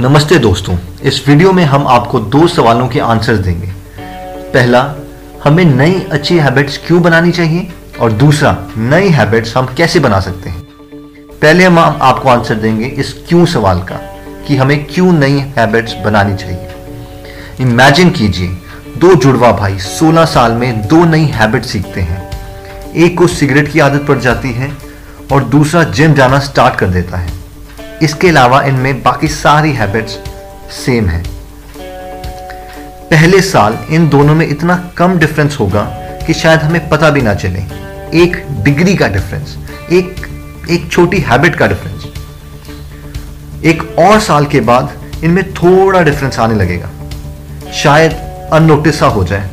नमस्ते दोस्तों, इस वीडियो में हम आपको दो सवालों के आंसर्स देंगे। पहला, हमें नई अच्छी हैबिट्स क्यों बनानी चाहिए? और दूसरा, नई हैबिट्स हम कैसे बना सकते हैं? पहले हम आपको आंसर देंगे इस क्यों सवाल का, कि हमें क्यों नई हैबिट्स बनानी चाहिए। इमेजिन कीजिए, दो जुड़वा भाई 16 साल में दो नई हैबिट सीखते हैं। एक को सिगरेट की आदत पड़ जाती है और दूसरा जिम जाना स्टार्ट कर देता है। इसके अलावा इनमें बाकी सारी हैबिट्स सेम है। पहले साल इन दोनों में इतना कम डिफरेंस होगा कि शायद हमें पता भी ना चले। एक डिग्री का डिफरेंस एक एक छोटी हैबिट का डिफरेंस एक और साल के बाद इनमें थोड़ा डिफरेंस आने लगेगा। शायद अनोटिस हो जाए।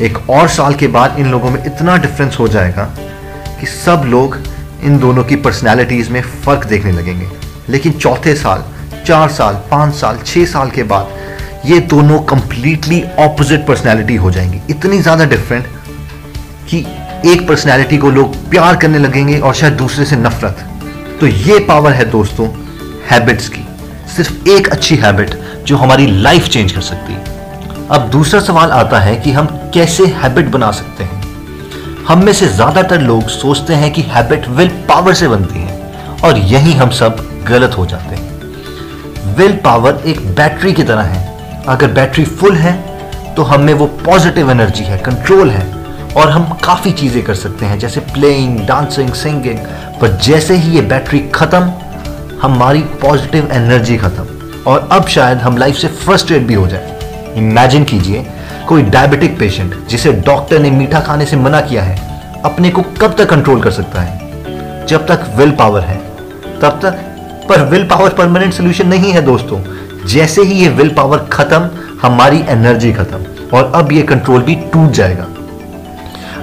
एक और साल के बाद इन लोगों में इतना डिफरेंस हो जाएगा कि सब लोग इन दोनों की पर्सनैलिटीज़ में फ़र्क देखने लगेंगे। लेकिन चौथे साल, चार साल, पाँच साल छः साल के बाद ये दोनों कंप्लीटली ऑपोजिट पर्सनैलिटी हो जाएँगी। इतनी ज़्यादा डिफरेंट कि एक पर्सनैलिटी को लोग प्यार करने लगेंगे और शायद दूसरे से नफरत। तो ये पावर है दोस्तों हैबिट्स की। सिर्फ़ एक अच्छी हैबिट जो हमारी लाइफ चेंज कर सकती। है अब दूसरा सवाल आता है कि हम कैसे हैबिट बना सकते हैं? हम में से ज़्यादातर लोग सोचते हैं कि हैबिट विल पावर से बनती है, और यही हम सब गलत हो जाते हैं। विल पावर एक बैटरी की तरह है। अगर बैटरी फुल है तो हम में वो पॉजिटिव एनर्जी है कंट्रोल है, और हम काफ़ी चीज़ें कर सकते हैं, जैसे प्लेइंग डांसिंग सिंगिंग पर जैसे ही ये बैटरी ख़त्म, हमारी पॉजिटिव एनर्जी ख़त्म, और अब शायद हम लाइफ से फ्रस्ट्रेट भी हो जाए। इमेजिन कीजिए, कोई डायबिटिक पेशेंट जिसे डॉक्टर ने मीठा खाने से मना किया है, अपने को कब तक कंट्रोल कर सकता है? जब तक विल पावर है। तब तक, पर विल पावर परमानेंट सोल्यूशन नहीं है दोस्तों। जैसे ही ये विल पावर खत्म, हमारी एनर्जी खत्म, और अब ये कंट्रोल भी टूट जाएगा।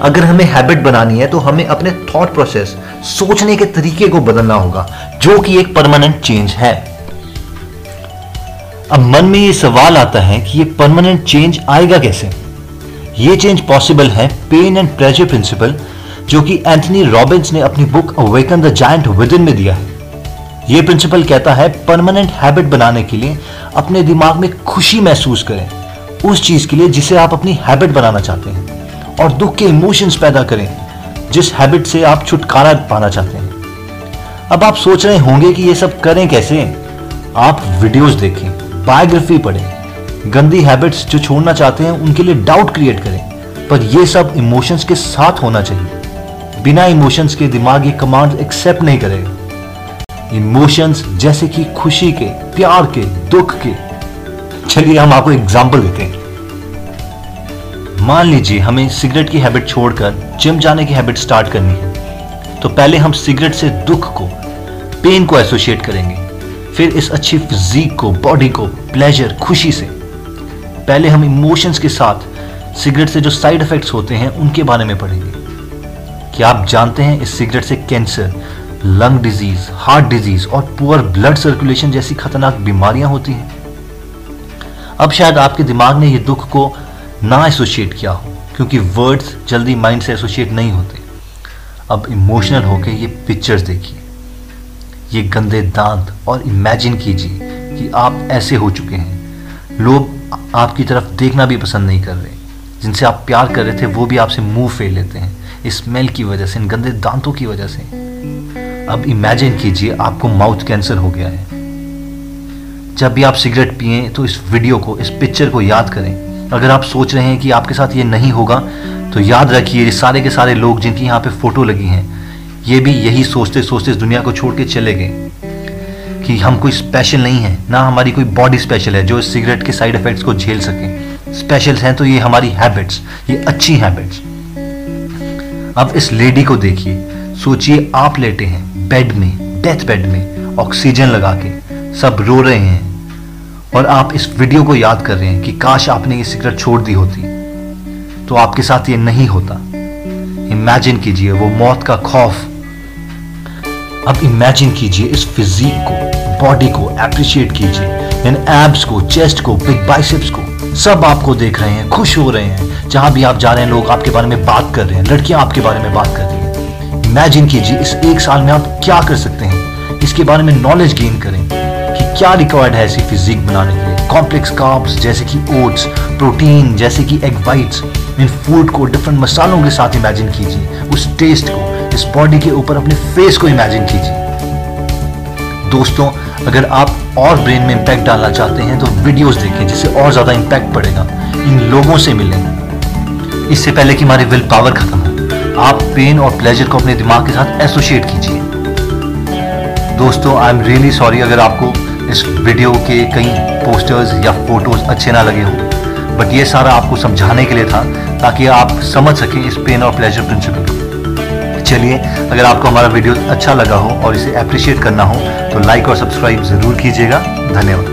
अगर हमें हैबिट बनानी है तो हमें अपने थॉट प्रोसेस सोचने के तरीके को बदलना होगा, जो कि एक परमानेंट चेंज है। अब मन में ये सवाल आता है कि ये परमानेंट चेंज आएगा कैसे? ये चेंज पॉसिबल है पेन एंड प्रेजर प्रिंसिपल जो कि एंथनी रॉबिन्स ने अपनी book awaken the giant within में दिया है। ये प्रिंसिपल कहता है परमानेंट हैबिट बनाने के लिए अपने दिमाग में खुशी महसूस करें, उस चीज़ के लिए जिसे आप अपनी हैबिट बनाना चाहते हैं, और दुख के इमोशंस पैदा करें, जिस हैबिट से आप छुटकारा पाना चाहते हैं। अब आप सोच रहे होंगे कि ये सब करें कैसे? आप वीडियोस देखें। बायोग्राफी पढ़ें। गंदी हैबिट्स जो छोड़ना चाहते हैं, उनके लिए डाउट क्रिएट करें। पर ये सब इमोशंस के साथ होना चाहिए। बिना इमोशंस के दिमाग ये कमांड एक्सेप्ट नहीं करेगा। इमोशंस जैसे कि खुशी के, प्यार के, दुख के। चलिए हम आपको एग्ज़ाम्पल देते हैं। मान लीजिए हमें सिगरेट की हैबिट छोड़कर जिम जाने की हैबिट स्टार्ट करनी है। तो पहले हम सिगरेट से दुख को पेन को एसोसिएट करेंगे। फिर इस अच्छी फिजीक को बॉडी को प्लेजर खुशी से। पहले हम इमोशंस के साथ सिगरेट से जो साइड इफेक्ट्स होते हैं, उनके बारे में पढ़ेंगे। क्या आप जानते हैं इस सिगरेट से cancer lung disease heart disease और पुअर ब्लड सर्कुलेशन जैसी खतरनाक बीमारियाँ होती हैं? अब शायद आपके दिमाग ने यह दुख को ना एसोशिएट किया हो, क्योंकि वर्ड्स जल्दी माइंड से एसोशिएट नहीं होते। अब इमोशनल होके ये पिक्चर्स देखिए। ये गंदे दांत और इमेजिन कीजिए कि आप ऐसे हो चुके हैं। लोग आपकी तरफ़ देखना भी पसंद नहीं कर रहे। जिनसे आप प्यार कर रहे थे, वो भी आपसे मुँह फेर लेते हैं। स्मेल की वजह से, इन गंदे दांतों की वजह से। अब इमेजिन कीजिए, आपको माउथ कैंसर हो गया है। जब भी आप सिगरेट पिए तो इस वीडियो को, इस पिक्चर को याद करें। अगर आप सोच रहे हैं कि आपके साथ ये नहीं होगा तो याद रखिए सारे के सारे लोग जिनकी यहाँ पे फ़ोटो लगी हैं ये भी यही सोचते सोचते इस दुनिया को छोड़ के चले गए कि हम कोई स्पेशल नहीं है, ना हमारी कोई बॉडी स्पेशल है जो इस सिगरेट के साइड इफेक्ट्स को झेल सके। स्पेशल हैं तो ये हमारी हैबिट्स ये अच्छी हैबिट्स अब इस लेडी को देखिए, सोचिए आप लेटे हैं बेड में डेथ बेड में ऑक्सीजन लगा के, सब रो रहे हैं। और आप इस वीडियो को याद कर रहे हैं कि काश आपने ये सिगरेट छोड़ दी होती तो आपके साथ ये नहीं होता। इमेजिन कीजिए, वो मौत का खौफ अब इमेजिन कीजिए इस फिजिक को बॉडी को अप्रिशिएट कीजिए इन एब्स को चेस्ट को बिग बाइसेप्स को, सब आपको देख रहे हैं, खुश हो रहे हैं। जहाँ भी आप जा रहे हैं, लोग आपके बारे में बात कर रहे हैं, लड़कियाँ आपके बारे में बात कर रही हैं। इमेजिन कीजिए इस एक साल में आप क्या कर सकते हैं। इसके बारे में नॉलेज गेन करें कि क्या रिक्वायर्ड है ऐसी फिजिक बनाने के लिए। कॉम्प्लेक्स कार्ब्स जैसे कि ओट्स प्रोटीन जैसे कि एग वाइट्स इन फ़ूड को डिफरेंट मसालों के साथ इमेजिन कीजिए, उस टेस्ट को। इस बॉडी के ऊपर अपने फेस को इमेजिन कीजिए। दोस्तों, अगर आप और ब्रेन में इंपैक्ट डालना चाहते हैं तो वीडियोस देखें जिससे और ज़्यादा इंपैक्ट पड़ेगा। इन लोगों से मिलें इससे पहले कि हमारी विल पावर खत्म हो, आप पेन और प्लेजर को अपने दिमाग के साथ एसोसिएट कीजिए। दोस्तों आई एम रियली सॉरी अगर आपको इस वीडियो के कई पोस्टर्स या फ़ोटोज़ अच्छे ना लगे हों बट ये सारा आपको समझाने के लिए था, ताकि आप समझ सकें इस पेन और प्लेजर प्रिंसिपल को। चलिए, अगर आपको हमारा वीडियो अच्छा लगा हो और इसे अप्रिशिएट करना हो तो लाइक और सब्सक्राइब ज़रूर कीजिएगा। धन्यवाद।